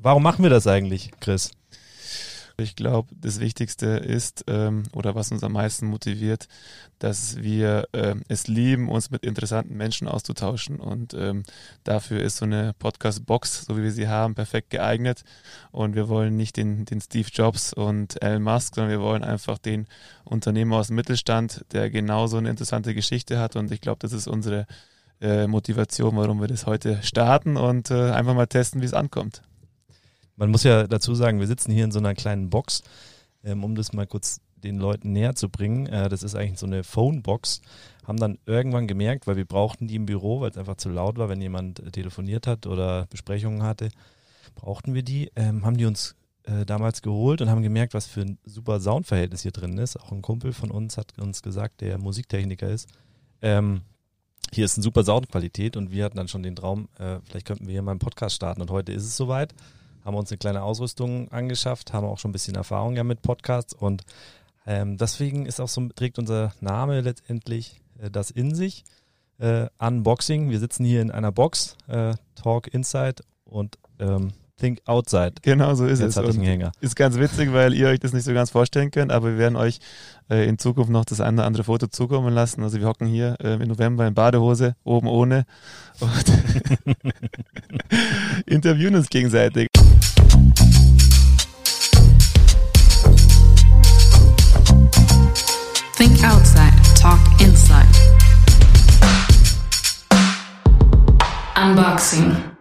Warum machen wir das eigentlich, Chris? Ich glaube, das Wichtigste ist, ähm, oder was uns am meisten motiviert, dass wir ähm, es lieben, uns mit interessanten Menschen auszutauschen. Und ähm, dafür ist so eine Podcast-Box, so wie wir sie haben, perfekt geeignet. Und wir wollen nicht den, den Steve Jobs und Elon Musk, sondern wir wollen einfach den Unternehmer aus dem Mittelstand, der genauso eine interessante Geschichte hat. Und ich glaube, das ist unsere äh, Motivation, warum wir das heute starten und äh, einfach mal testen, wie es ankommt. Man muss ja dazu sagen, wir sitzen hier in so einer kleinen Box, ähm, um das mal kurz den Leuten näher zu bringen. Äh, das ist eigentlich so eine Phonebox. Haben dann irgendwann gemerkt, weil wir brauchten die im Büro, weil es einfach zu laut war, wenn jemand äh, telefoniert hat oder Besprechungen hatte, brauchten wir die. Ähm, haben die uns äh, damals geholt und haben gemerkt, was für ein super Soundverhältnis hier drin ist. Auch ein Kumpel von uns hat uns gesagt, der Musiktechniker ist. Ähm, hier ist eine super Soundqualität und wir hatten dann schon den Traum, äh, vielleicht könnten wir hier mal einen Podcast starten und heute ist es soweit haben uns eine kleine Ausrüstung angeschafft, haben auch schon ein bisschen Erfahrung ja mit Podcasts und ähm, deswegen ist auch so, trägt unser Name letztendlich äh, das in sich. Äh, Unboxing. Wir sitzen hier in einer Box, äh, Talk Inside und ähm, Think Outside. Genau so ist Jetzt es. Hat einen Hänger. Ist ganz witzig, weil ihr euch das nicht so ganz vorstellen könnt, aber wir werden euch äh, in Zukunft noch das eine oder andere Foto zukommen lassen. Also wir hocken hier äh, im November in Badehose, oben ohne und interviewen uns gegenseitig. Outside, talk inside. Unboxing.